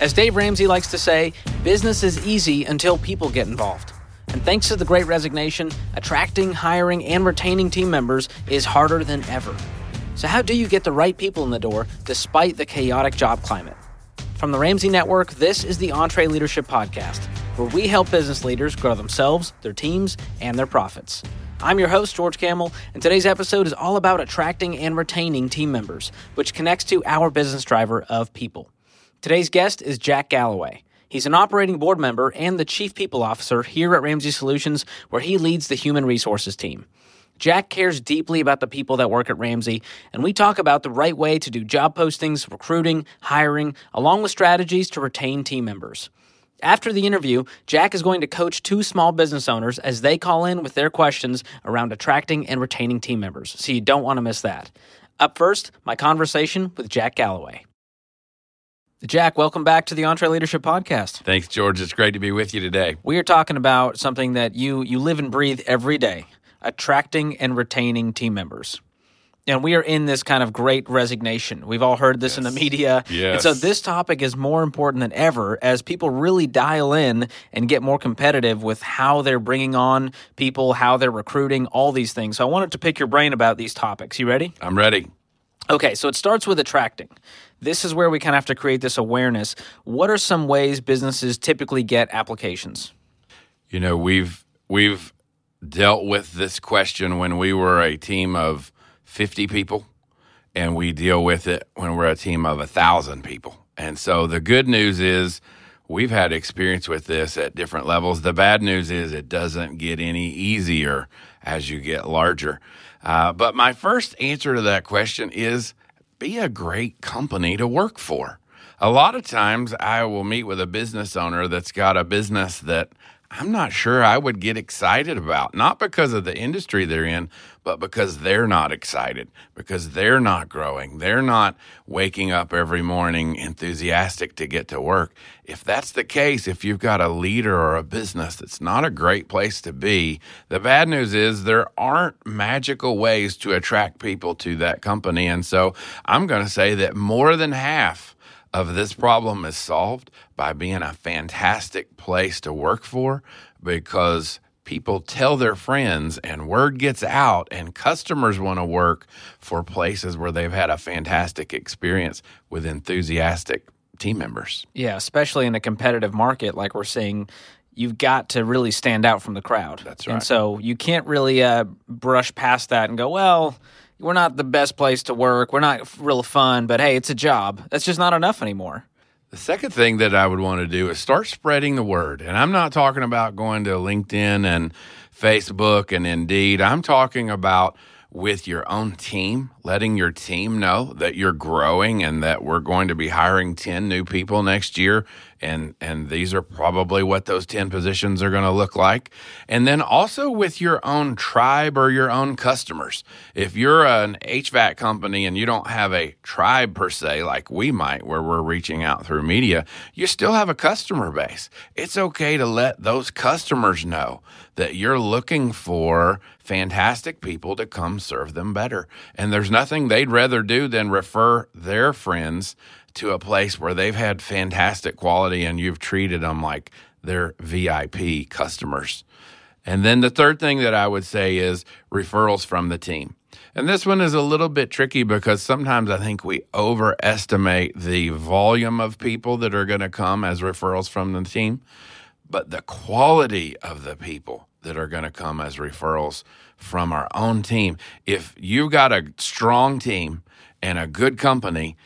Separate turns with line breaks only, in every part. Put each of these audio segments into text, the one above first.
As Dave Ramsey likes to say, business is easy until people get involved. And thanks to the great resignation, attracting, hiring, and retaining team members is harder than ever. So, how do you get the right people in the door despite the chaotic job climate? From the Ramsey Network, this is the EntreLeadership Podcast, where we help business leaders grow themselves, their teams, and their profits. I'm your host, George Kamel, and today's episode is all about attracting and retaining team members, which connects to our business driver of people. Today's guest is Jack Galloway. He's an operating board member and the chief people officer here at Ramsey Solutions, where he leads the human resources team. Jack cares deeply about the people that work at Ramsey, and we talk about the right way to do job postings, recruiting, hiring, along with strategies to retain team members. After the interview, Jack is going to coach two small business owners as they call in with their questions around attracting and retaining team members, so you don't want to miss that. Up first, my conversation with Jack Galloway. Jack, welcome back to the EntreLeadership Podcast.
Thanks, George. It's great to be with you today.
We are talking about something that you you live and breathe every day: attracting and retaining team members. And we are in this kind of great resignation. We've all heard this yes. in the media.
Yes.
And so this topic is more important than ever as people really dial in and get more competitive with how they're bringing on people, how they're recruiting, all these things. So I wanted to pick your brain about these topics. You ready?
I'm ready.
Okay, so it starts with attracting. This is where we kind of have to create this awareness. What are some ways businesses typically get applications?
You know, we've we've dealt with this question when we were a team of 50 people and we deal with it when we're a team of a 1000 people. And so the good news is we've had experience with this at different levels. The bad news is it doesn't get any easier as you get larger. Uh, but my first answer to that question is be a great company to work for. A lot of times I will meet with a business owner that's got a business that I'm not sure I would get excited about, not because of the industry they're in, but because they're not excited, because they're not growing. They're not waking up every morning enthusiastic to get to work. If that's the case, if you've got a leader or a business that's not a great place to be, the bad news is there aren't magical ways to attract people to that company. And so I'm going to say that more than half of this problem is solved by being a fantastic place to work for because people tell their friends and word gets out and customers want to work for places where they've had a fantastic experience with enthusiastic team members.
Yeah, especially in a competitive market like we're seeing you've got to really stand out from the crowd.
That's right.
And so you can't really uh, brush past that and go, well, we're not the best place to work. We're not real fun, but hey, it's a job. That's just not enough anymore.
The second thing that I would want to do is start spreading the word. And I'm not talking about going to LinkedIn and Facebook and Indeed. I'm talking about with your own team, letting your team know that you're growing and that we're going to be hiring 10 new people next year and and these are probably what those 10 positions are going to look like. And then also with your own tribe or your own customers. If you're an HVAC company and you don't have a tribe per se like we might where we're reaching out through media you still have a customer base. It's okay to let those customers know that you're looking for fantastic people to come serve them better. And there's nothing they'd rather do than refer their friends to a place where they've had fantastic quality and you've treated them like they're VIP customers. And then the third thing that I would say is referrals from the team. And this one is a little bit tricky because sometimes I think we overestimate the volume of people that are going to come as referrals from the team, but the quality of the people that are going to come as referrals from our own team. If you've got a strong team and a good company,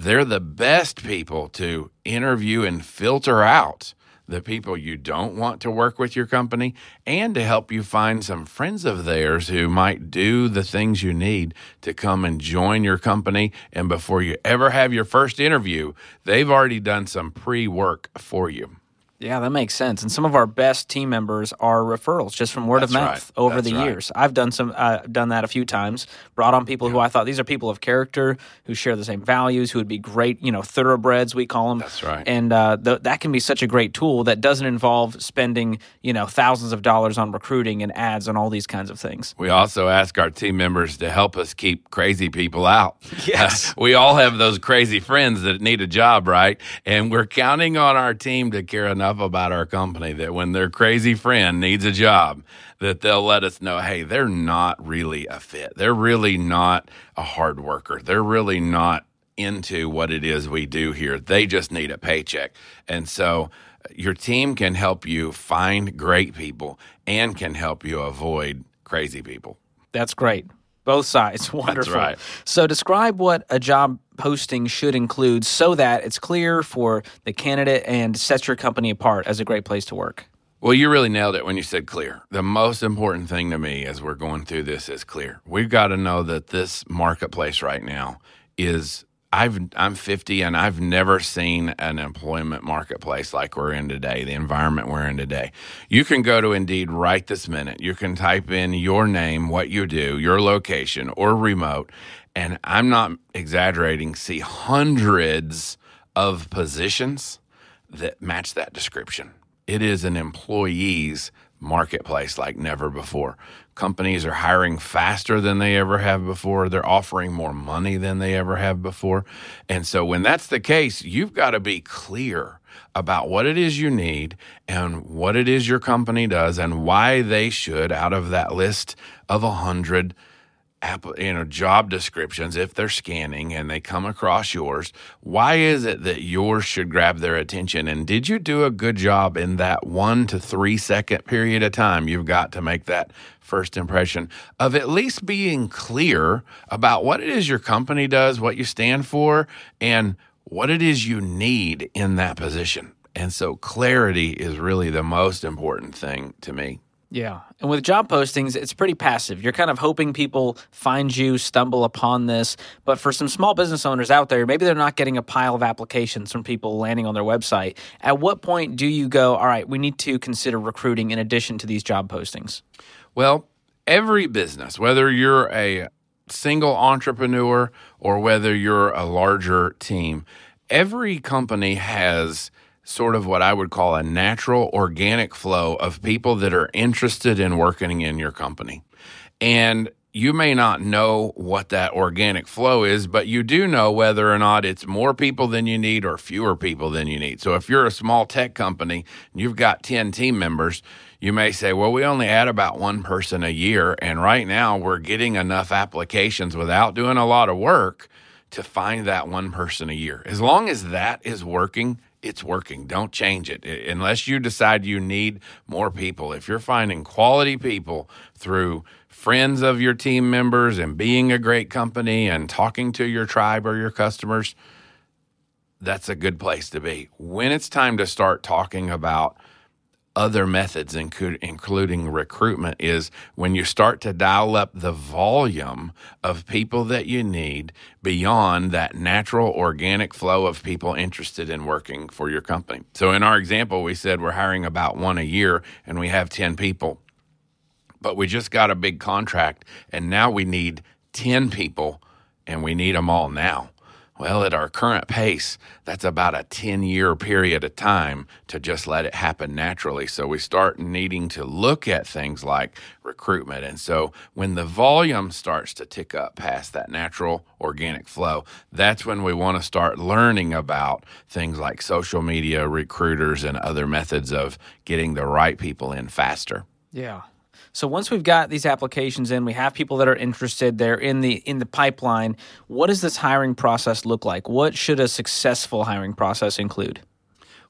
they're the best people to interview and filter out the people you don't want to work with your company and to help you find some friends of theirs who might do the things you need to come and join your company. And before you ever have your first interview, they've already done some pre work for you.
Yeah, that makes sense. And some of our best team members are referrals just from word
That's
of mouth
right.
over
That's
the
right.
years. I've done some uh, done that a few times. Brought on people who I thought these are people of character who share the same values, who would be great, you know, thoroughbreds we call them.
That's right.
And uh, th- that can be such a great tool that doesn't involve spending, you know, thousands of dollars on recruiting and ads and all these kinds of things.
We also ask our team members to help us keep crazy people out.
Yes.
we all have those crazy friends that need a job, right? And we're counting on our team to care enough about our company that when their crazy friend needs a job, that they'll let us know, hey, they're not really a fit. They're really not a hard worker. They're really not into what it is we do here. They just need a paycheck. And so uh, your team can help you find great people and can help you avoid crazy people.
That's great. Both sides. Wonderful.
right.
So, describe what a job posting should include so that it's clear for the candidate and sets your company apart as a great place to work.
Well, you really nailed it when you said clear. The most important thing to me as we're going through this is clear. We've got to know that this marketplace right now is I've I'm 50 and I've never seen an employment marketplace like we're in today, the environment we're in today. You can go to Indeed right this minute. You can type in your name, what you do, your location or remote, and I'm not exaggerating, see hundreds of positions that match that description. It is an employee's marketplace like never before. Companies are hiring faster than they ever have before. They're offering more money than they ever have before. And so, when that's the case, you've got to be clear about what it is you need and what it is your company does and why they should, out of that list of a hundred app, you know, job descriptions, if they're scanning and they come across yours, why is it that yours should grab their attention? And did you do a good job in that one to three second period of time you've got to make that first impression of at least being clear about what it is your company does, what you stand for, and what it is you need in that position? And so clarity is really the most important thing to me.
Yeah. And with job postings, it's pretty passive. You're kind of hoping people find you, stumble upon this. But for some small business owners out there, maybe they're not getting a pile of applications from people landing on their website. At what point do you go, all right, we need to consider recruiting in addition to these job postings?
Well, every business, whether you're a single entrepreneur or whether you're a larger team, every company has sort of what I would call a natural organic flow of people that are interested in working in your company. And you may not know what that organic flow is, but you do know whether or not it's more people than you need or fewer people than you need. So if you're a small tech company and you've got 10 team members, you may say, well, we only add about one person a year. And right now we're getting enough applications without doing a lot of work to find that one person a year. As long as that is working, it's working. Don't change it unless you decide you need more people. If you're finding quality people through friends of your team members and being a great company and talking to your tribe or your customers, that's a good place to be. When it's time to start talking about other methods, including recruitment, is when you start to dial up the volume of people that you need beyond that natural organic flow of people interested in working for your company. So, in our example, we said we're hiring about one a year and we have 10 people, but we just got a big contract and now we need 10 people and we need them all now. Well, at our current pace, that's about a 10 year period of time to just let it happen naturally. So we start needing to look at things like recruitment. And so when the volume starts to tick up past that natural organic flow, that's when we want to start learning about things like social media, recruiters, and other methods of getting the right people in faster.
Yeah. So once we've got these applications in, we have people that are interested, they're in the in the pipeline. What does this hiring process look like? What should a successful hiring process include?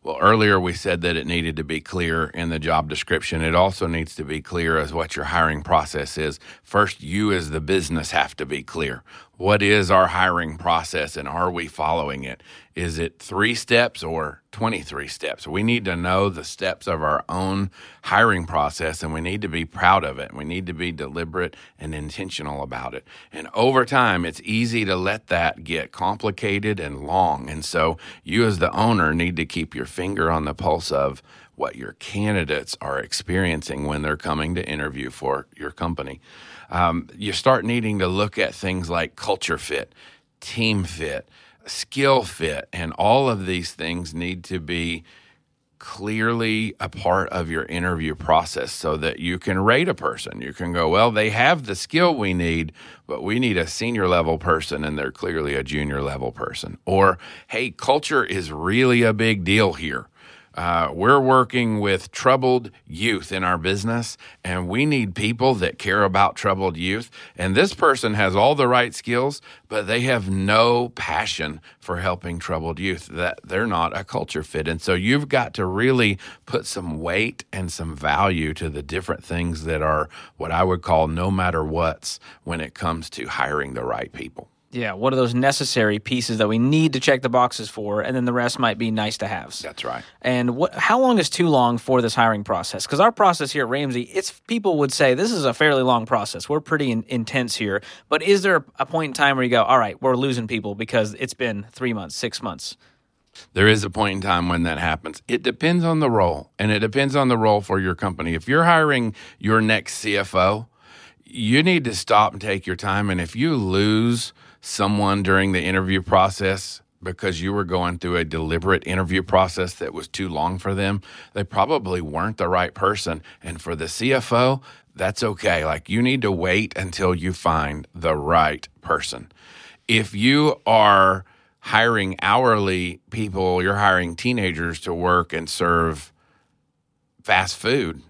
Well, earlier we said that it needed to be clear in the job description. It also needs to be clear as what your hiring process is. First, you as the business have to be clear. What is our hiring process and are we following it? Is it three steps or 23 steps? We need to know the steps of our own hiring process and we need to be proud of it. We need to be deliberate and intentional about it. And over time, it's easy to let that get complicated and long. And so you, as the owner, need to keep your finger on the pulse of what your candidates are experiencing when they're coming to interview for your company. Um, you start needing to look at things like culture fit, team fit, skill fit, and all of these things need to be clearly a part of your interview process so that you can rate a person. You can go, well, they have the skill we need, but we need a senior level person and they're clearly a junior level person. Or, hey, culture is really a big deal here. Uh, we're working with troubled youth in our business, and we need people that care about troubled youth. And this person has all the right skills, but they have no passion for helping troubled youth. That they're not a culture fit, and so you've got to really put some weight and some value to the different things that are what I would call no matter what's when it comes to hiring the right people.
Yeah, what are those necessary pieces that we need to check the boxes for, and then the rest might be nice to haves.
That's right.
And what? How long is too long for this hiring process? Because our process here at Ramsey, it's people would say this is a fairly long process. We're pretty in, intense here, but is there a point in time where you go, all right, we're losing people because it's been three months, six months?
There is a point in time when that happens. It depends on the role, and it depends on the role for your company. If you're hiring your next CFO, you need to stop and take your time. And if you lose someone during the interview process because you were going through a deliberate interview process that was too long for them, they probably weren't the right person. And for the CFO, that's okay. Like you need to wait until you find the right person. If you are hiring hourly people, you're hiring teenagers to work and serve fast food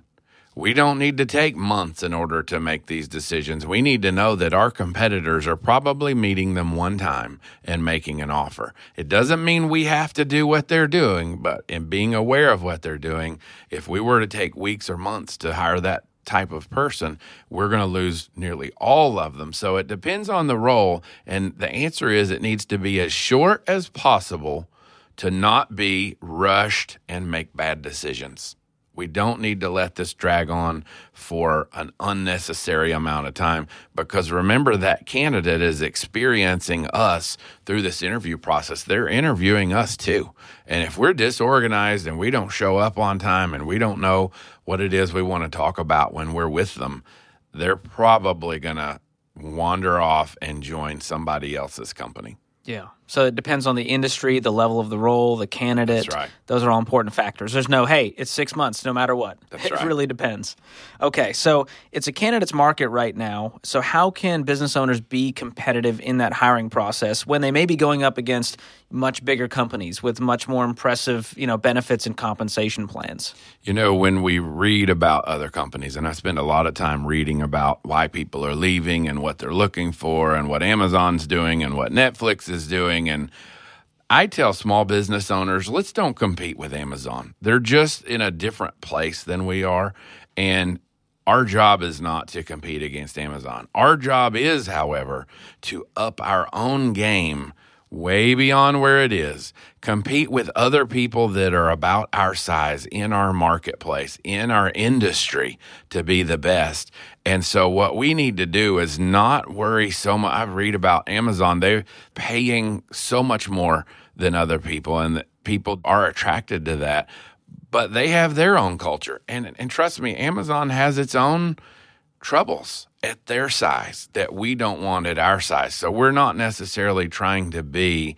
we don't need to take months in order to make these decisions. We need to know that our competitors are probably meeting them one time and making an offer. It doesn't mean we have to do what they're doing, but in being aware of what they're doing, if we were to take weeks or months to hire that type of person, we're going to lose nearly all of them. So it depends on the role. And the answer is it needs to be as short as possible to not be rushed and make bad decisions. We don't need to let this drag on for an unnecessary amount of time because remember that candidate is experiencing us through this interview process. They're interviewing us too. And if we're disorganized and we don't show up on time and we don't know what it is we want to talk about when we're with them, they're probably going to wander off and join somebody else's company.
Yeah. So it depends on the industry, the level of the role, the candidate.
That's right.
Those are all important factors. There's no, hey, it's six months no matter what.
That's
it
right.
really depends. Okay, so it's a candidate's market right now. So how can business owners be competitive in that hiring process when they may be going up against much bigger companies with much more impressive, you know, benefits and compensation plans?
You know, when we read about other companies, and I spend a lot of time reading about why people are leaving and what they're looking for and what Amazon's doing and what Netflix is doing and I tell small business owners, let's don't compete with Amazon. They're just in a different place than we are. And our job is not to compete against Amazon. Our job is, however, to up our own game way beyond where it is, compete with other people that are about our size in our marketplace, in our industry to be the best. And so what we need to do is not worry so much. I read about Amazon, they're paying so much more than other people and people are attracted to that. But they have their own culture. And and trust me, Amazon has its own troubles at their size that we don't want at our size. So we're not necessarily trying to be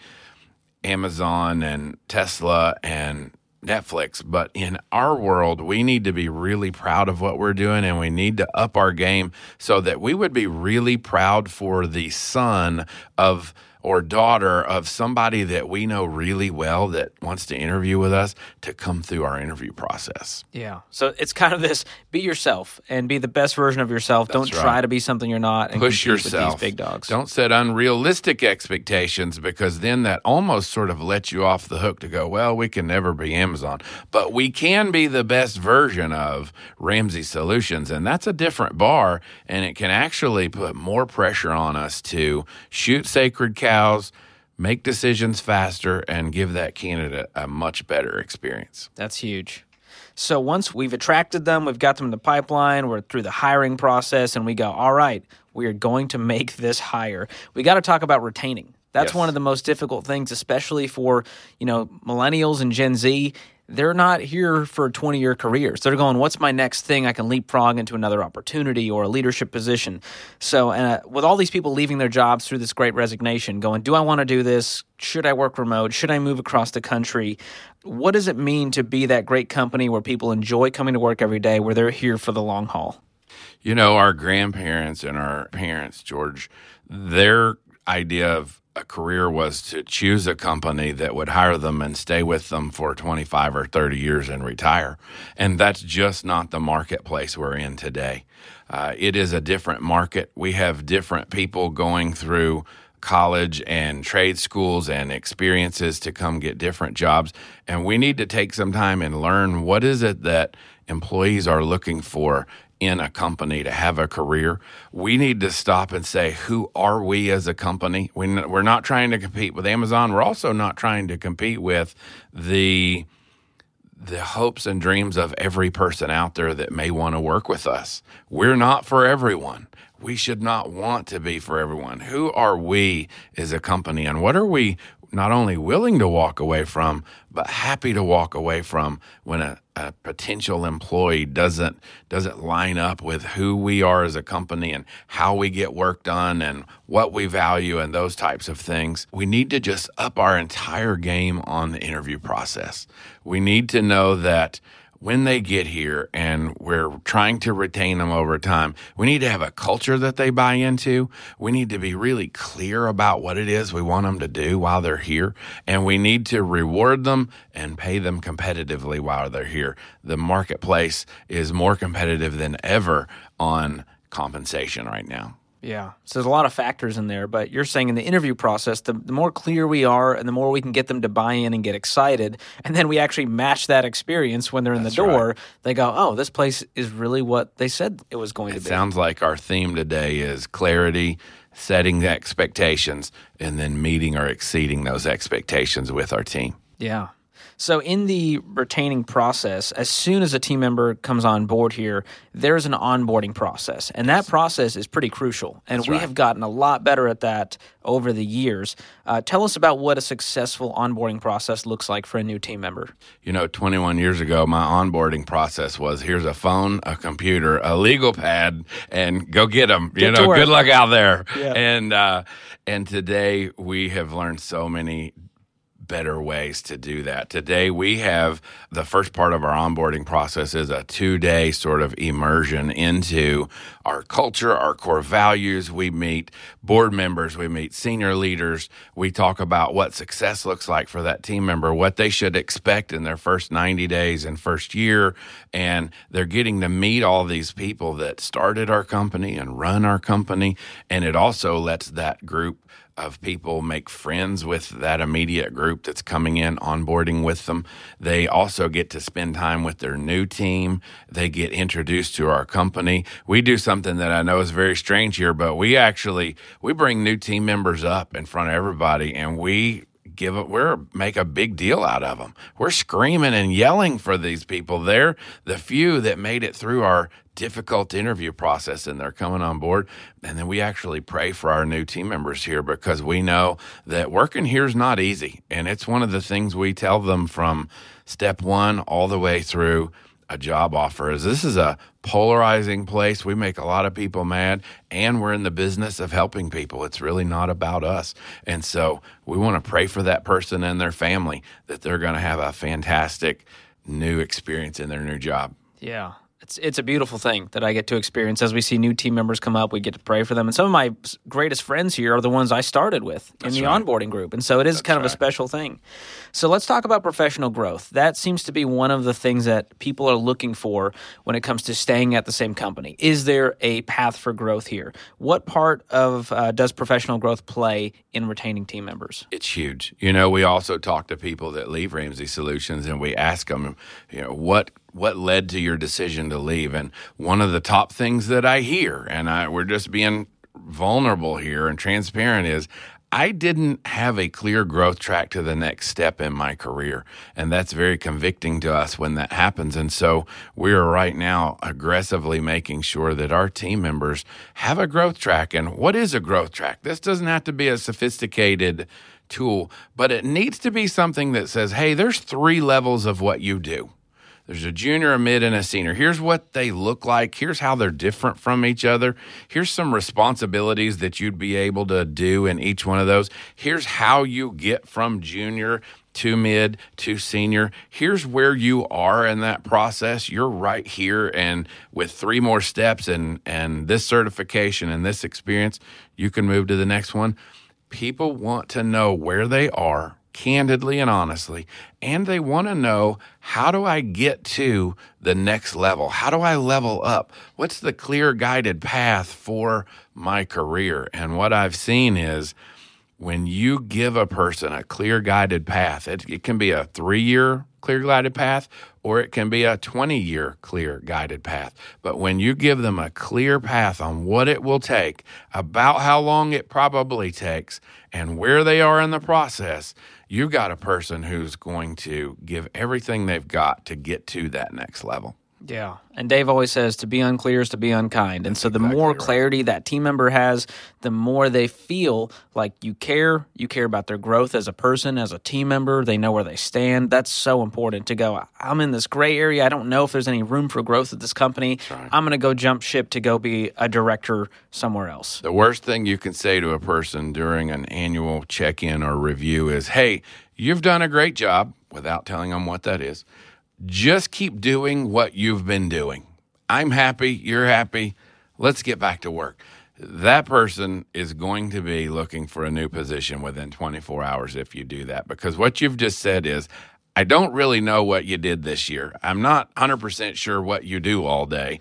Amazon and Tesla and Netflix, but in our world, we need to be really proud of what we're doing and we need to up our game so that we would be really proud for the son of or daughter of somebody that we know really well that wants to interview with us to come through our interview process.
Yeah. So it's kind of this be yourself and be the best version of yourself.
That's
Don't
right.
try to be something you're not and
Push yourself.
big dogs.
Don't set unrealistic expectations because then that almost sort of lets you off the hook to go, well, we can never be Amazon, but we can be the best version of Ramsey Solutions. And that's a different bar. And it can actually put more pressure on us to shoot sacred cows, make decisions faster, and give that candidate a much better experience.
That's huge. So once we've attracted them, we've got them in the pipeline, we're through the hiring process, and we go, all right, we are going to make this hire. We got to talk about retaining. That's
Yes.
one of the most difficult things, especially for you know millennials and Gen Z. they're not here for 20 year careers. They're going, what's my next thing I can leapfrog into another opportunity or a leadership position? So, uh, with all these people leaving their jobs through this great resignation, going, do I want to do this? Should I work remote? Should I move across the country? What does it mean to be that great company where people enjoy coming to work every day, where they're here for the long haul?
You know, our grandparents and our parents, George, their idea of a career was to choose a company that would hire them and stay with them for 25 or 30 years and retire. And that's just not the marketplace we're in today. Uh, it is a different market. We have different people going through college and trade schools and experiences to come get different jobs. And we need to take some time and learn what is it that employees are looking for in a company to have a career, we need to stop and say, who are we as a company? We're not trying to compete with Amazon. We're also not trying to compete with the the hopes and dreams of every person out there that may want to work with us. We're not for everyone. We should not want to be for everyone. Who are we as a company and what are we not only willing to walk away from, but happy to walk away from when a, a, potential employee doesn't doesn't line up with who we are as a company and how we get work done and what we value and those types of things. We need to just up our entire game on the interview process. We need to know that when they get here and we're trying to retain them over time, we need to have a culture that they buy into. We need to be really clear about what it is we want them to do while they're here. And we need to reward them and pay them competitively while they're here. The marketplace is more competitive than ever on compensation right now.
Yeah. So there's a lot of factors in there, but you're saying in the interview process, the, the, more clear we are and the more we can get them to buy in and get excited, and then we actually match that experience when they're in That's the door, right. they go, oh, this place is really what they said it was going
it
to be.
It Sounds like our theme today is clarity, setting the expectations, and then meeting or exceeding those expectations with our team.
Yeah. So, in the retaining process, as soon as a team member comes on board here, there's an onboarding process. And that process is pretty crucial. And That's we right. have gotten a lot better at that over the years. Uh, tell us about what a successful onboarding process looks like for a new team member.
You know, 21 years ago, my onboarding process was here's a phone, a computer, a legal pad, and go get them. Get you know, good luck out there. Yeah. And, uh, and today we have learned so many better ways to do that. Today, we have the first part of our onboarding process is a two day sort of immersion into our culture, our core values. We meet board members, we meet senior leaders. We talk about what success looks like for that team member, what they should expect in their first 90 days and first year. And they're getting to meet all these people that started our company and run our company. And it also lets that group of people make friends with that immediate group that's coming in, onboarding with them. They also get to spend time with their new team. They get introduced to our company. We do something that I know is very strange here, but we actually we bring new team members up in front of everybody and we give it we're make a big deal out of them we're screaming and yelling for these people. They're the few that made it through our difficult interview process and they're coming on board. And then we actually pray for our new team members here because we know that working here is not easy. And it's one of the things we tell them from step 1 all the way through a job offer is this is a polarizing place. We make a lot of people mad and we're in the business of helping people. It's really not about us. And so we want to pray for that person and their family that they're going to have a fantastic new experience in their new job.
Yeah it's it's a beautiful thing that I get to experience as we see new team members come up. We get to pray for them, and some of my greatest friends here are the ones I started with That's in the right. onboarding group, and so it is That's kind of right. a special thing. So let's talk about professional growth. That seems to be one of the things that people are looking for when it comes to staying at the same company. Is there a path for growth here? What part of uh, does professional growth play in retaining team members?
It's huge. You know, we also talk to people that leave Ramsey Solutions, and we ask them, you know, what what led to your decision to leave? And one of the top things that I hear, and I, we're just being vulnerable here and transparent, is I didn't have a clear growth track to the next step in my career. And that's very convicting to us when that happens. And so we are right now aggressively making sure that our team members have a growth track. And what is a growth track? This doesn't have to be a sophisticated tool, but it needs to be something that says, hey, there's three levels of what you do. There's a junior, a mid, and a senior. Here's what they look like. Here's how they're different from each other. Here's some responsibilities that you'd be able to do in each one of those. Here's how you get from junior to mid to senior. Here's where you are in that process. You're right here, and with three more steps and and this certification and this experience, you can move to the next one. People want to know where they are candidly and honestly, and they want to know how do I get to the next level? How do I level up? What's the clear guided path for my career? And what I've seen is when you give a person a clear guided path, it, it can be a three year clear guided path or it can be a 20 year clear guided path. But when you give them a clear path on what it will take, about how long it probably takes, and where they are in the process, you've got a person who's going to give everything they've got to get to that next level.
Yeah. And Dave always says to be unclear is to be unkind. And so the exactly more right. clarity that team member has, the more they feel like you care. You care about their growth as a person, as a team member. They know where they stand. That's so important to go, I'm in this gray area. I don't know if there's any room for growth at this company. Right. I'm going to go jump ship to go be a director somewhere else.
The worst thing you can say to a person during an annual check in or review is, hey, you've done a great job without telling them what that is just keep doing what you've been doing. I'm happy, you're happy. Let's get back to work. That person is going to be looking for a new position within 24 hours if you do that because what you've just said is, I don't really know what you did this year. I'm not 100% sure what you do all day,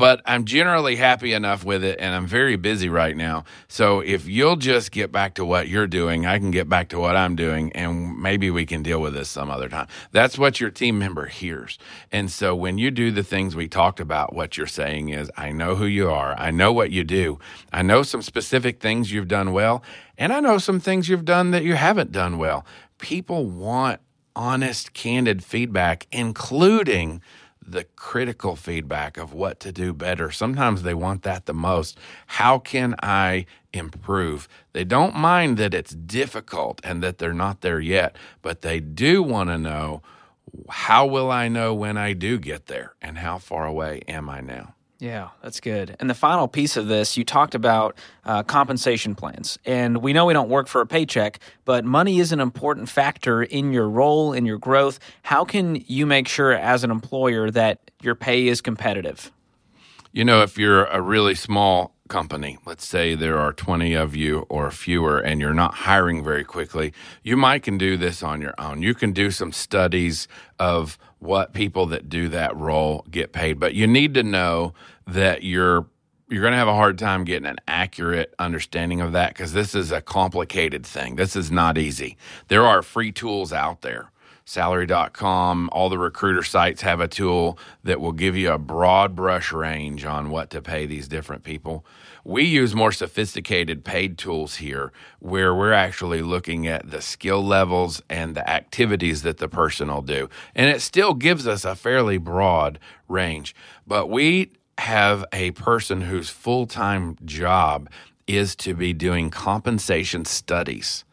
but I'm generally happy enough with it and I'm very busy right now. So if you'll just get back to what you're doing, I can get back to what I'm doing and maybe we can deal with this some other time. That's what your team member hears. And so when you do the things we talked about, what you're saying is, I know who you are. I know what you do. I know some specific things you've done well. And I know some things you've done that you haven't done well. People want honest, candid feedback, including the critical feedback of what to do better. Sometimes they want that the most. How can I improve? They don't mind that it's difficult and that they're not there yet, but they do want to know how will I know when I do get there and how far away am I now?
Yeah, that's good. And the final piece of this, you talked about uh, compensation plans. And we know we don't work for a paycheck, but money is an important factor in your role, in your growth. How can you make sure as an employer that your pay is competitive?
You know, if you're a really small company, let's say there are 20 of you or fewer, and you're not hiring very quickly, you might can do this on your own. You can do some studies of what people that do that role get paid, but you need to know that you're you're going to have a hard time getting an accurate understanding of that because this is a complicated thing. This is not easy. There are free tools out there salary.com, all the recruiter sites have a tool that will give you a broad brush range on what to pay these different people. We use more sophisticated paid tools here where we're actually looking at the skill levels and the activities that the person will do. And it still gives us a fairly broad range. But we have a person whose full time job is to be doing compensation studies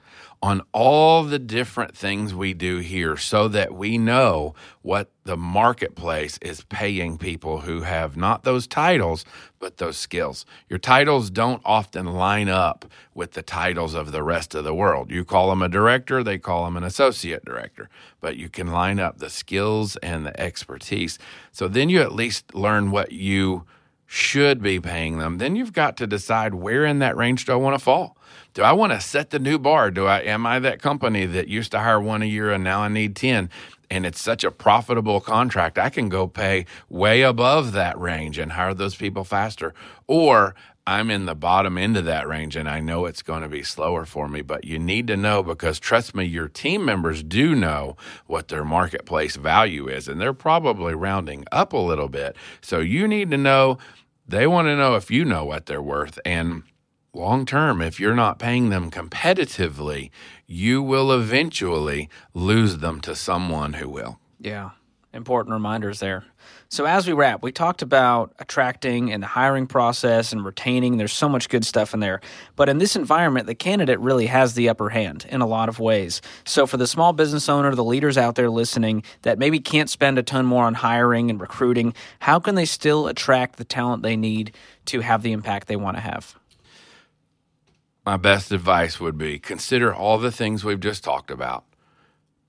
on all the different things we do here so that we know what the marketplace is paying people who have not those titles, but those skills. Your titles don't often line up with the titles of the rest of the world. You call them a director, they call them an associate director, but you can line up the skills and the expertise. So then you at least learn what you should be paying them. Then you've got to decide where in that range do I want to fall do I want to set the new bar? Do I am I that company that used to hire one a year and now I need 10? And it's such a profitable contract. I can go pay way above that range and hire those people faster. Or I'm in the bottom end of that range and I know it's going to be slower for me, but you need to know because trust me, your team members do know what their marketplace value is and they're probably rounding up a little bit. So you need to know, they want to know if you know what they're worth. And long term, if you're not paying them competitively, you will eventually lose them to someone who will.
Yeah. Important reminders there. So, as we wrap, we talked about attracting and the hiring process and retaining. There's so much good stuff in there. But in this environment, the candidate really has the upper hand in a lot of ways. So, for the small business owner, the leaders out there listening that maybe can't spend a ton more on hiring and recruiting, how can they still attract the talent they need to have the impact they want to have?
My best advice would be consider all the things we've just talked about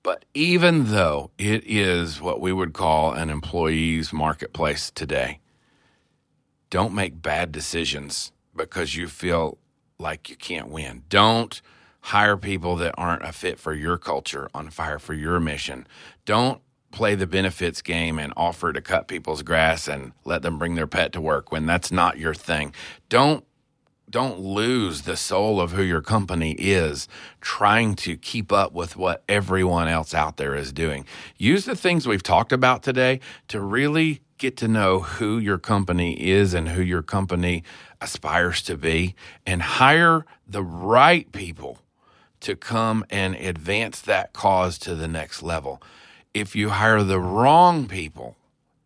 but even though it is what we would call an employee's marketplace today, don't make bad decisions because you feel like you can't win. Don't hire people that aren't a fit for your culture, on fire for your mission. Don't play the benefits game and offer to cut people's grass and let them bring their pet to work when that's not your thing. Don't don't lose the soul of who your company is trying to keep up with what everyone else out there is doing. Use the things we've talked about today to really get to know who your company is and who your company aspires to be and hire the right people to come and advance that cause to the next level. If you hire the wrong people,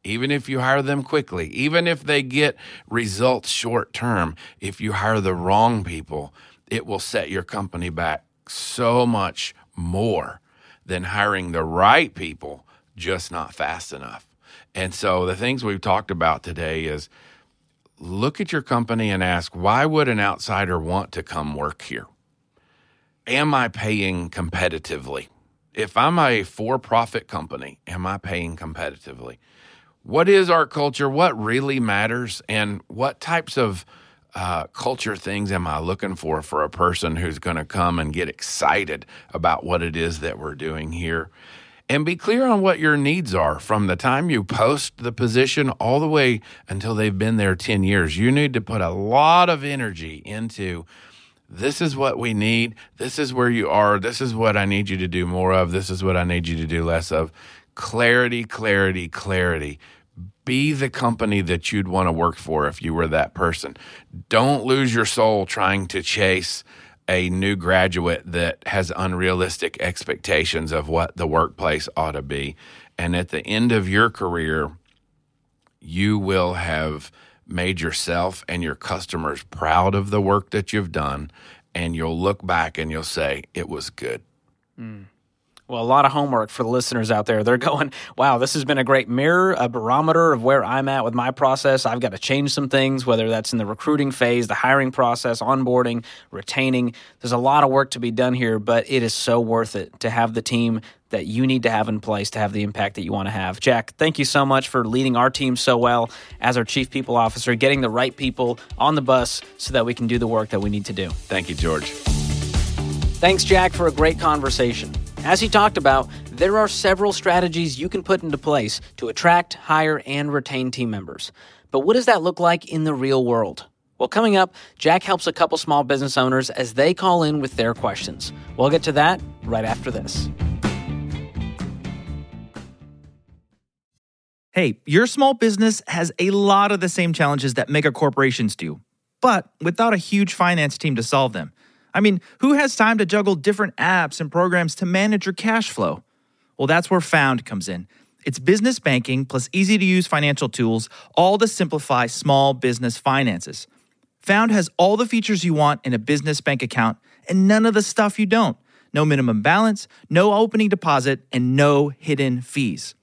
even if you hire them quickly, even if they get results short term, if you hire the wrong people, it will set your company back so much more than hiring the right people, just not fast enough. And so the things we've talked about today is look at your company and ask, why would an outsider want to come work here? Am I paying competitively? If I'm a for profit company, am I paying competitively? What is our culture, what really matters, and what types of uh, culture things am I looking for for a person who's going to come and get excited about what it is that we're doing here? And be clear on what your needs are from the time you post the position all the way until they've been there 10 years. You need to put a lot of energy into this is what we need. This is where you are. This is what I need you to do more of. This is what I need you to do less of clarity, clarity, clarity. Be the company that you'd want to work for if you were that person. Don't lose your soul trying to chase a new graduate that has unrealistic expectations of what the workplace ought to be. And at the end of your career, you will have made yourself and your customers proud of the work that you've done. And you'll look back and you'll say, it was good.
Mm. Well, a lot of homework for the listeners out there. They're going, wow, this has been a great mirror, a barometer of where I'm at with my process. I've got to change some things, whether that's in the recruiting phase, the hiring process, onboarding, retaining. There's a lot of work to be done here, but it is so worth it to have the team that you need to have in place to have the impact that you want to have. Jack, thank you so much for leading our team so well as our chief people officer, getting the right people on the bus so that we can do the work that we need to do.
Thank you, George.
Thanks, Jack, for a great conversation. As he talked about, there are several strategies you can put into place to attract, hire, and retain team members. But what does that look like in the real world? Well, coming up, Jack helps a couple small business owners as they call in with their questions. We'll get to that right after this.
Hey, your small business has a lot of the same challenges that mega corporations do, but without a huge finance team to solve them. I mean, who has time to juggle different apps and programs to manage your cash flow? Well, that's where Found comes in. It's business banking plus easy to use financial tools, all to simplify small business finances. Found has all the features you want in a business bank account and none of the stuff you don't. No minimum balance, no opening deposit, and no hidden fees.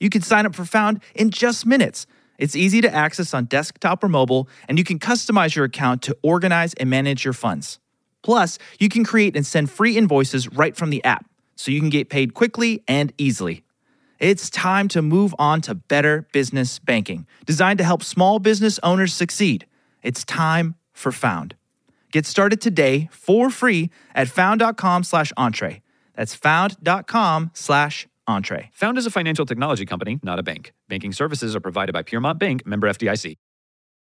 You can sign up for Found in just minutes. It's easy to access on desktop or mobile, and you can customize your account to organize and manage your funds. Plus, you can create and send free invoices right from the app, so you can get paid quickly and easily. It's time to move on to better business banking, designed to help small business owners succeed. It's time for Found. Get started today for free at found.com slash entree. That's found.com slash entree.
Found is a financial technology company, not a bank. Banking services are provided by Piermont Bank, member FDIC.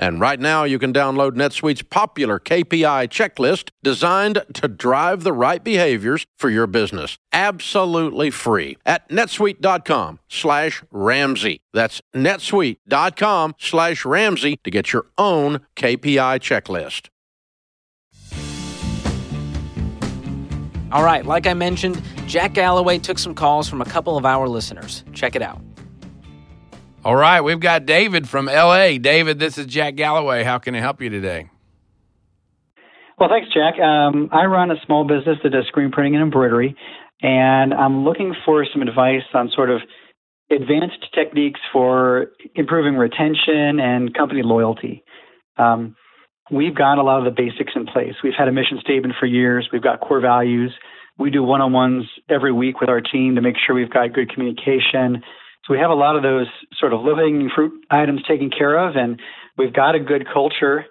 And right now, you can download NetSuite's popular KPI checklist designed to drive the right behaviors for your business. Absolutely free at netsuite.com slash Ramsey. That's netsuite.com slash Ramsey to get your own KPI checklist.
All right, like I mentioned, Jack Galloway took some calls from a couple of our listeners. Check it out.
All right, we've got David from LA. David, this is Jack Galloway. How can I help you today?
Well, thanks, Jack. Um, I run a small business that does screen printing and embroidery, and I'm looking for some advice on sort of advanced techniques for improving retention and company loyalty. Um, we've got a lot of the basics in place. We've had a mission statement for years. We've got core values. We do one on ones every week with our team to make sure we've got good communication. We have a lot of those sort of living fruit items taken care of, and we've got a good culture.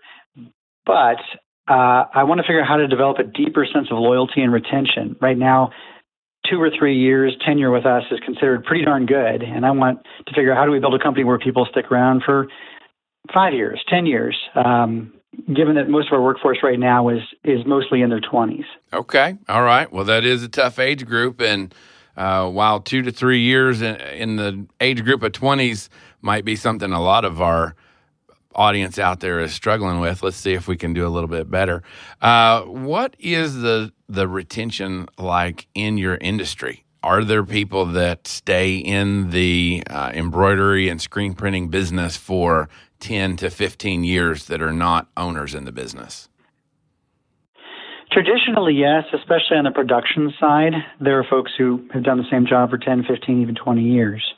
But uh, I want to figure out how to develop a deeper sense of loyalty and retention. Right now, two or three years tenure with us is considered pretty darn good, and I want to figure out how do we build a company where people stick around for five years, ten years. Um, given that most of our workforce right now is is mostly in their 20s.
Okay, all right. Well, that is a tough age group, and uh, while two to three years in, in, the age group of 20s might be something a lot of our audience out there is struggling with, let's see if we can do a little bit better. Uh, what is the the retention like in your industry? Are there people that stay in the uh, embroidery and screen printing business for 10 to 15 years that are not owners in the business?
Traditionally, yes, especially on the production side. There are folks who have done the same job for 10, 15, even 20 years.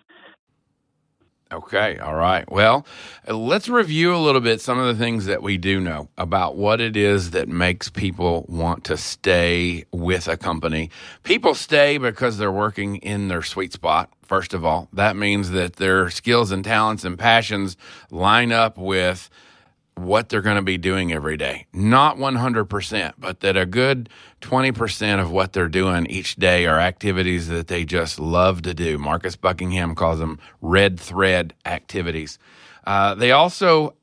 Okay, all right. Well, let's review a little bit some of the things that we do know about what it is that makes people want to stay with a company. People stay because they're working in their sweet spot, first of all. That means that their skills and talents and passions line up with what they're going to be doing every day. Not 100%, but that a good 20% of what they're doing each day are activities that they just love to do. Marcus Buckingham calls them red thread activities. Uh, they also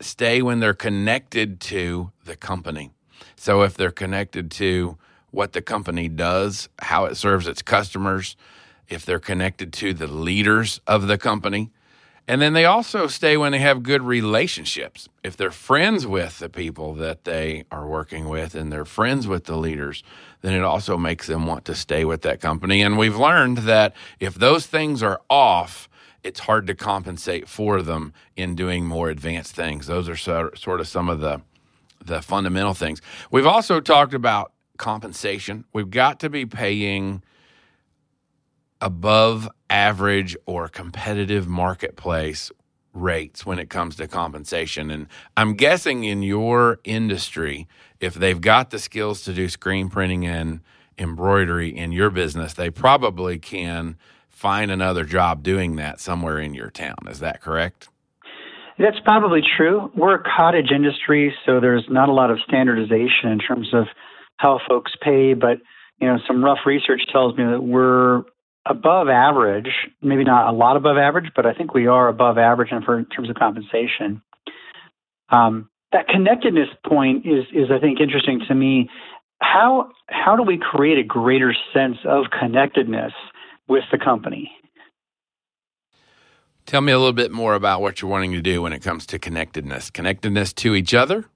stay when they're connected to the company. So if they're connected to what the company does, how it serves its customers, if they're connected to the leaders of the company, and then they also stay when they have good relationships. If they're friends with the people that they are working with and they're friends with the leaders, then it also makes them want to stay with that company. And we've learned that if those things are off, it's hard to compensate for them in doing more advanced things. Those are so, sort of some of the the fundamental things. We've also talked about compensation. We've got to be paying above average or competitive marketplace rates when it comes to compensation. And I'm guessing in your industry, if they've got the skills to do screen printing and embroidery in your business, they probably can find another job doing that somewhere in your town. Is that correct?
That's probably true. We're a cottage industry, so there's not a lot of standardization in terms of how folks pay, but you know, some rough research tells me that we're above average, maybe not a lot above average, but I think we are above average in, for, in terms of compensation. Um, that connectedness point is is I think interesting to me. How how do we create a greater sense of connectedness with the company?
Tell me a little bit more about what you're wanting to do when it comes to connectedness. Connectedness to each other?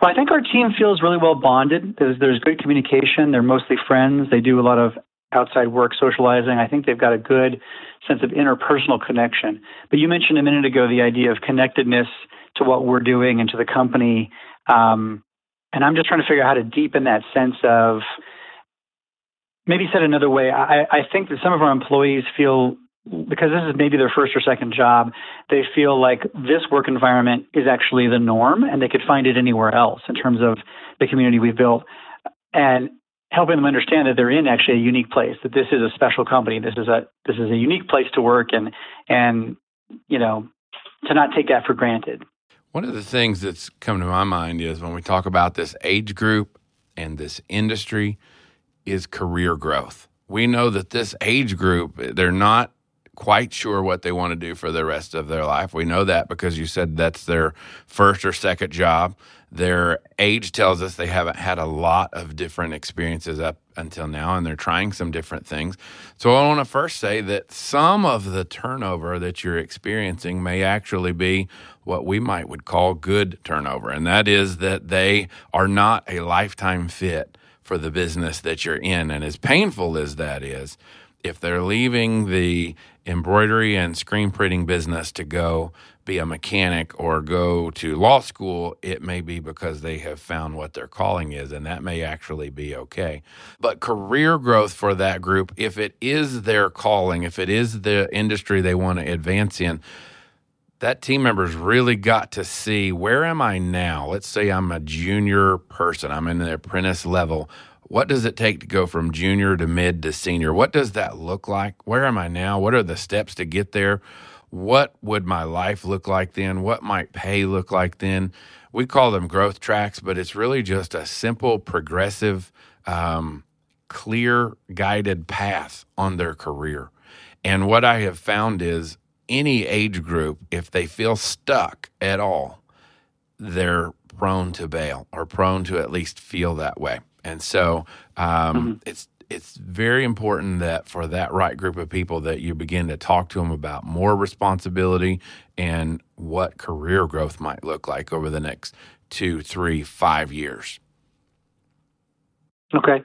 Well, I think our team feels really well bonded. There's, there's good communication. They're mostly friends. They do a lot of outside work, socializing. I think they've got a good sense of interpersonal connection. But you mentioned a minute ago the idea of connectedness to what we're doing and to the company. Um, and I'm just trying to figure out how to deepen that sense of maybe said another way, I, I think that some of our employees feel because this is maybe their first or second job, they feel like this work environment is actually the norm and they could find it anywhere else in terms of the community we've built. And helping them understand that they're in actually a unique place, that this is a special company, this is a this is a unique place to work and and you know, to not take that for granted.
One of the things that's come to my mind is when we talk about this age group and this industry is career growth. We know that this age group, they're not quite sure what they want to do for the rest of their life. We know that because you said that's their first or second job. Their age tells us they haven't had a lot of different experiences up until now, and they're trying some different things. So I want to first say that some of the turnover that you're experiencing may actually be what we might would call good turnover, and that is that they are not a lifetime fit for the business that you're in. And as painful as that is, if they're leaving the embroidery and screen printing business to go be a mechanic or go to law school, it may be because they have found what their calling is, and that may actually be okay. But career growth for that group, if it is their calling, if it is the industry they want to advance in, that team member's really got to see where am I now? Let's say I'm a junior person, I'm in the apprentice level. What does it take to go from junior to mid to senior? What does that look like? Where am I now? What are the steps to get there? What would my life look like then? What might pay look like then? We call them growth tracks, but it's really just a simple, progressive, um, clear, guided path on their career. And what I have found is any age group, if they feel stuck at all, they're prone to bail or prone to at least feel that way. And so um, mm-hmm. it's it's very important that for that right group of people that you begin to talk to them about more responsibility and what career growth might look like over the next two, three, five years.
Okay.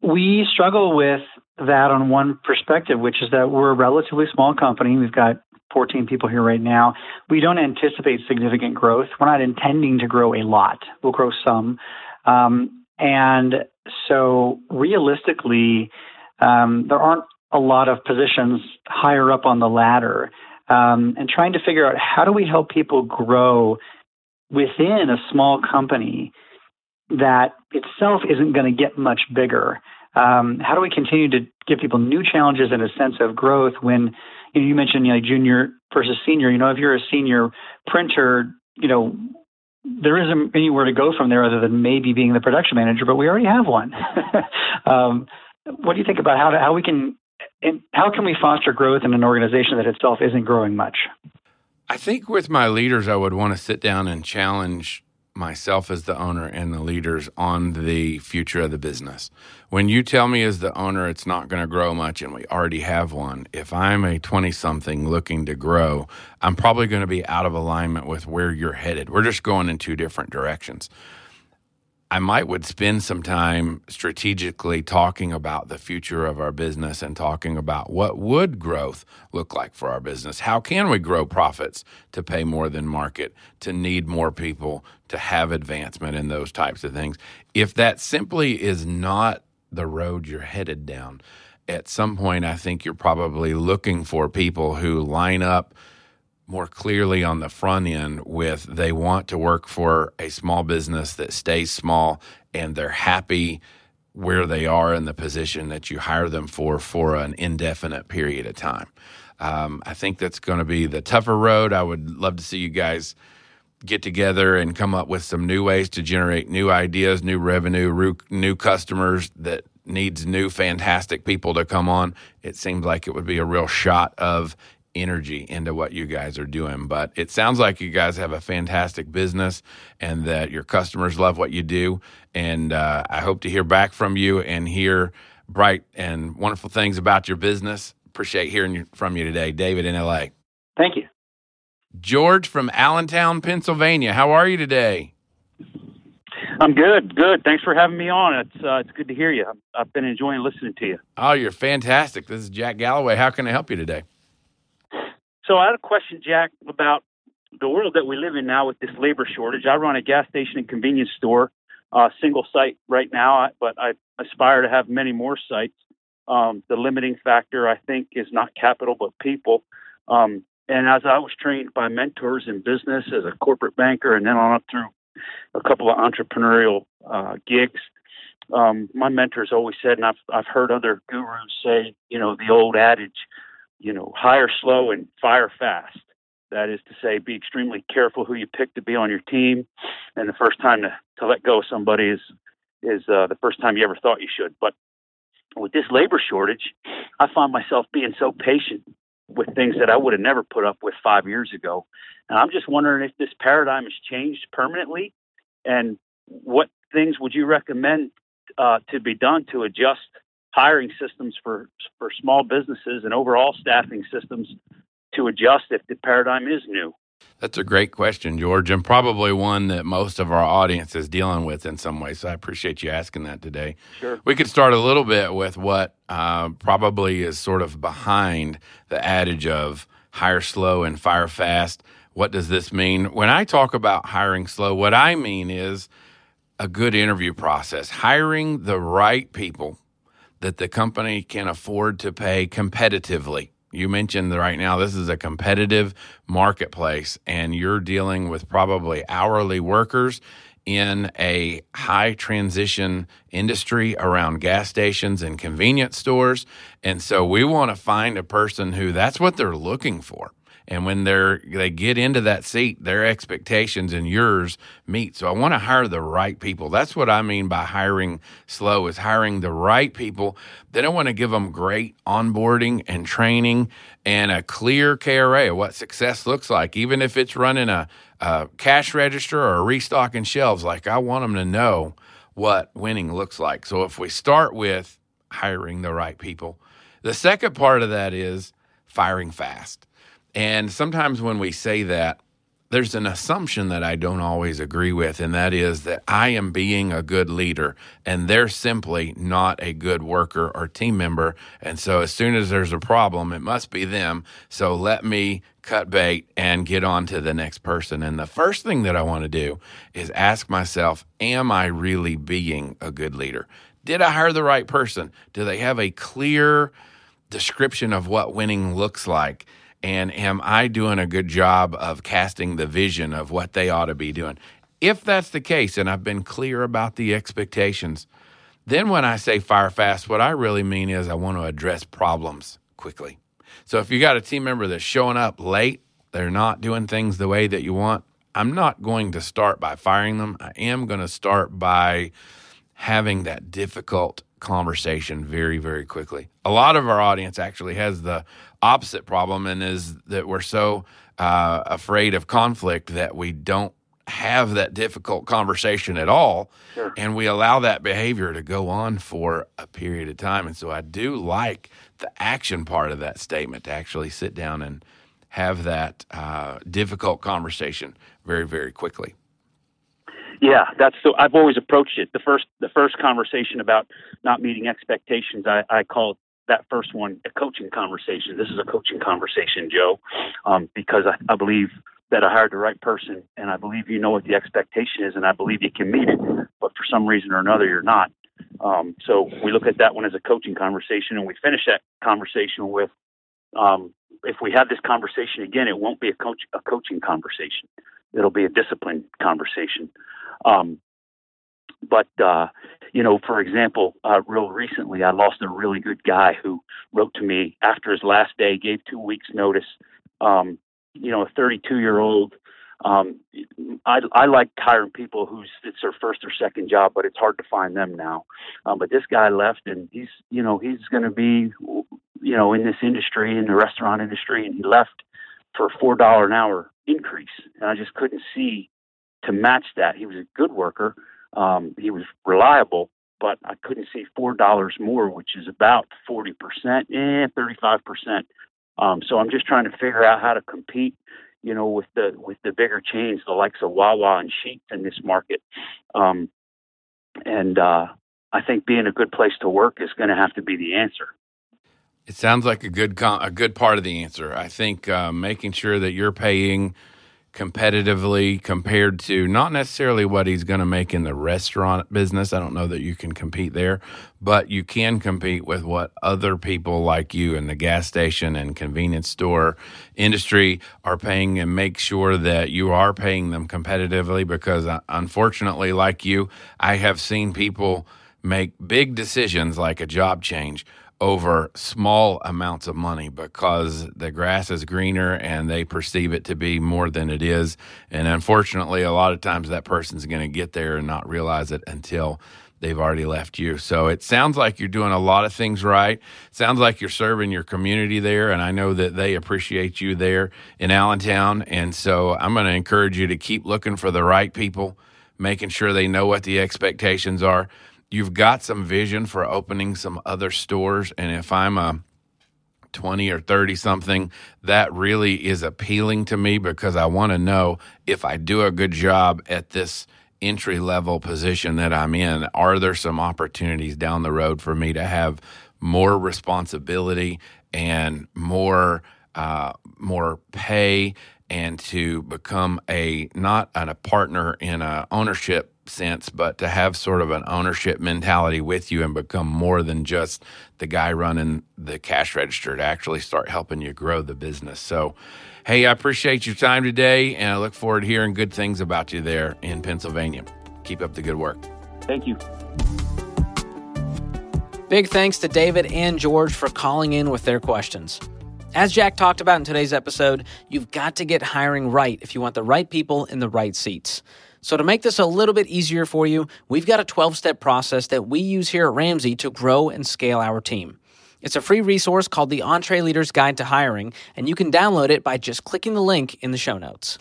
We struggle with that on one perspective, which is that we're a relatively small company. We've got 14 people here right now. We don't anticipate significant growth. We're not intending to grow a lot. We'll grow some. Um, and so, realistically, um, there aren't a lot of positions higher up on the ladder. Um, and trying to figure out how do we help people grow within a small company that itself isn't going to get much bigger. Um, how do we continue to give people new challenges and a sense of growth when you, know, you mentioned you know, junior versus senior? You know, if you're a senior printer, you know, there isn't anywhere to go from there other than maybe being the production manager, but we already have one. um, what do you think about how to, how we can how can we foster growth in an organization that itself isn't growing much?
I think with my leaders, I would want to sit down and challenge myself as the owner and the leaders on the future of the business. When you tell me as the owner it's not going to grow much and we already have one, if I'm a 20 something looking to grow, I'm probably going to be out of alignment with where you're headed. We're just going in two different directions. I might would spend some time strategically talking about the future of our business and talking about what would growth look like for our business. How can we grow profits to pay more than market, to need more people, to have advancement in those types of things? If that simply is not the road you're headed down, at some point I think you're probably looking for people who line up more clearly on the front end with they want to work for a small business that stays small and they're happy where they are in the position that you hire them for for an indefinite period of time. Um, I think that's going to be the tougher road. I would love to see you guys get together and come up with some new ways to generate new ideas, new revenue, new customers that needs new fantastic people to come on. It seems like it would be a real shot of energy into what you guys are doing. But it sounds like you guys have a fantastic business and that your customers love what you do. And uh, I hope to hear back from you and hear bright and wonderful things about your business. Appreciate hearing from you today, David in LA.
Thank you.
George from Allentown, Pennsylvania. How are you today?
I'm good, good. Thanks for having me on. It's uh, it's good to hear you. I've been enjoying listening to you.
Oh, you're fantastic. This is Jack Galloway. How can I help you today?
So I had a question, Jack, about the world that we live in now with this labor shortage. I run a gas station and convenience store, uh, single site right now, but I aspire to have many more sites. Um, the limiting factor, I think, is not capital but people. Um, and as I was trained by mentors in business as a corporate banker, and then on up through a couple of entrepreneurial uh, gigs, um, my mentors always said, and I've I've heard other gurus say, you know, the old adage, you know, hire slow and fire fast. That is to say, be extremely careful who you pick to be on your team, and the first time to, to let go of somebody is is uh, the first time you ever thought you should. But with this labor shortage, I find myself being so patient with things that I would have never put up with five years ago. And I'm just wondering if this paradigm has changed permanently, and what things would you recommend uh, to be done to adjust hiring systems for for small businesses and overall staffing systems to adjust if the paradigm is new?
That's a great question, George, and probably one that most of our audience is dealing with in some way. So I appreciate you asking that today.
Sure.
We could start a little bit with what uh, probably is sort of behind the adage of hire slow and fire fast. What does this mean? When I talk about hiring slow, what I mean is a good interview process, hiring the right people that the company can afford to pay competitively you mentioned right now this is a competitive marketplace and you're dealing with probably hourly workers in a high transition industry around gas stations and convenience stores. And so we want to find a person who that's what they're looking for and when they're they get into that seat their expectations and yours meet. So i want to hire the right people. That's what i mean by hiring slow is hiring the right people. Then i want to give them great onboarding and training and a clear kra of what success looks like. Even if it's running a, a cash register or restocking shelves like i want them to know what winning looks like. So if we start with hiring the right people the second part of that is firing fast and sometimes when we say that, there's an assumption that I don't always agree with, and that is that I am being a good leader and they're simply not a good worker or team member. And so as soon as there's a problem, it must be them. So let me cut bait and get on to the next person. And the first thing that I want to do is ask myself, am I really being a good leader? Did I hire the right person? Do they have a clear description of what winning looks like? And am I doing a good job of casting the vision of what they ought to be doing? If that's the case, and I've been clear about the expectations, then when I say fire fast, what I really mean is I want to address problems quickly. So if you got a team member that's showing up late, they're not doing things the way that you want, I'm not going to start by firing them. I am going to start by having that difficult conversation very, very quickly. A lot of our audience actually has the opposite problem and is that we're so uh, afraid of conflict that we don't have that difficult conversation at all. Sure. and we allow that behavior to go on for a period of time. And so i do like the action part of that statement to actually sit down and have that uh, difficult conversation very very quickly.
Yeah that's the i've always approached it. The first the first conversation about not meeting expectations i, I call that first one a coaching conversation. This is a coaching conversation, Joe, um, because I, I believe that I hired the right person, and I believe you know what the expectation is, and I believe you can meet it. But for some reason or another, you're not. Um, so we look at that one as a coaching conversation, and we finish that conversation with, um, if we have this conversation again, it won't be a coach a coaching conversation. It'll be a discipline conversation. Um, but uh, you know, for example, uh, real recently, I lost a really good guy who wrote to me after his last day, gave two weeks' notice. Um, you know, a 32 year old. Um, I, I like hiring people who's it's their first or second job, but it's hard to find them now. Um, but this guy left, and he's you know he's going to be you know in this industry in the restaurant industry, and he left for a four dollar an hour increase, and I just couldn't see to match that. He was a good worker, um, he was reliable, but I couldn't see four dollars more, which is about forty percent, eh, thirty-five percent. Um, so I'm just trying to figure out how to compete you know, with the with the bigger chains, the likes of Wawa and Sheetz in this market. Um, and uh, I think being a good place to work is going to have to be the answer.
It sounds like a good a good part of the answer. I think uh, making sure that you're paying competitively compared to not necessarily what he's going to make in the restaurant business. I don't know that you can compete there, but you can compete with what other people like you in the gas station and convenience store industry are paying and make sure that you are paying them competitively because uh, unfortunately like you, I have seen people make big decisions like a job change over small amounts of money because the grass is greener and they perceive it to be more than it is. And unfortunately, a lot of times that person's going to get there and not realize it until they've already left you. So it sounds like you're doing a lot of things right. Sounds like you're serving your community there. And I know that they appreciate you there in Allentown. And so I'm going to encourage you to keep looking for the right people, making sure they know what the expectations are you've got some vision for opening some other stores. And if I'm a 20 or 30 something, that really is appealing to me because I want to know if I do a good job at this entry level position that I'm in, are there some opportunities down the road for me to have more responsibility and more uh, more pay and to become a not a partner in a ownership sense, but to have sort of an ownership mentality with you and become more than just the guy running the cash register to actually start helping you grow the business. So, hey, I appreciate your time today and I look forward to hearing good things about you there in Pennsylvania. Keep up the good work.
Thank you.
Big thanks to David and George for calling in with their questions. As Jack talked about in today's episode, you've got to get hiring right if you want the right people in the right seats. So, to make this a little bit easier for you, we've got a 12 step process that we use here at Ramsey to grow and scale our team. It's a free resource called the EntreLeader's Guide to Hiring, and you can download it by just clicking the link in the show notes.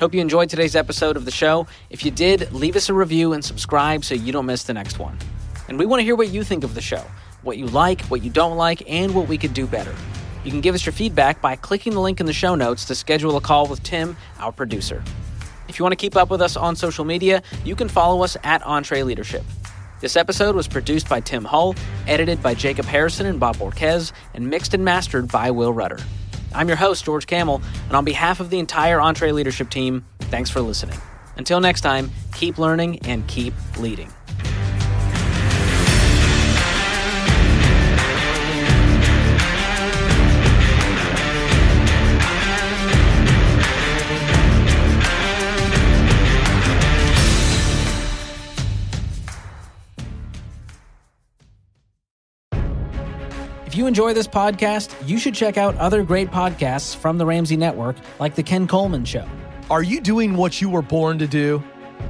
Hope you enjoyed today's episode of the show. If you did, leave us a review and subscribe so you don't miss the next one. And we want to hear what you think of the show, what you like, what you don't like, and what we could do better. You can give us your feedback by clicking the link in the show notes to schedule a call with Tim, our producer. If you want to keep up with us on social media, you can follow us at EntreLeadership. This episode was produced by Tim Hull, edited by Jacob Harrison and Bob Borquez, and mixed and mastered by Will Rudder. I'm your host, George Kamel, and on behalf of the entire EntreLeadership team, thanks for listening. Until next time, keep learning and keep leading. You enjoy this podcast, you should check out other great podcasts from the Ramsey Network, like The Ken Coleman Show.
Are you doing what you were born to do?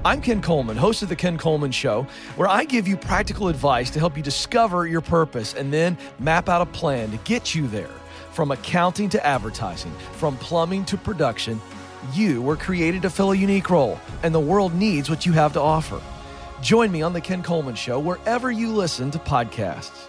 I'm Ken Coleman, host of The Ken Coleman Show, where I give you practical advice to help you discover your purpose and then map out a plan to get you there. From accounting to advertising, from plumbing to production, you were created to fill a unique role, and the world needs what you have to offer. Join me on The Ken Coleman Show wherever you listen to podcasts.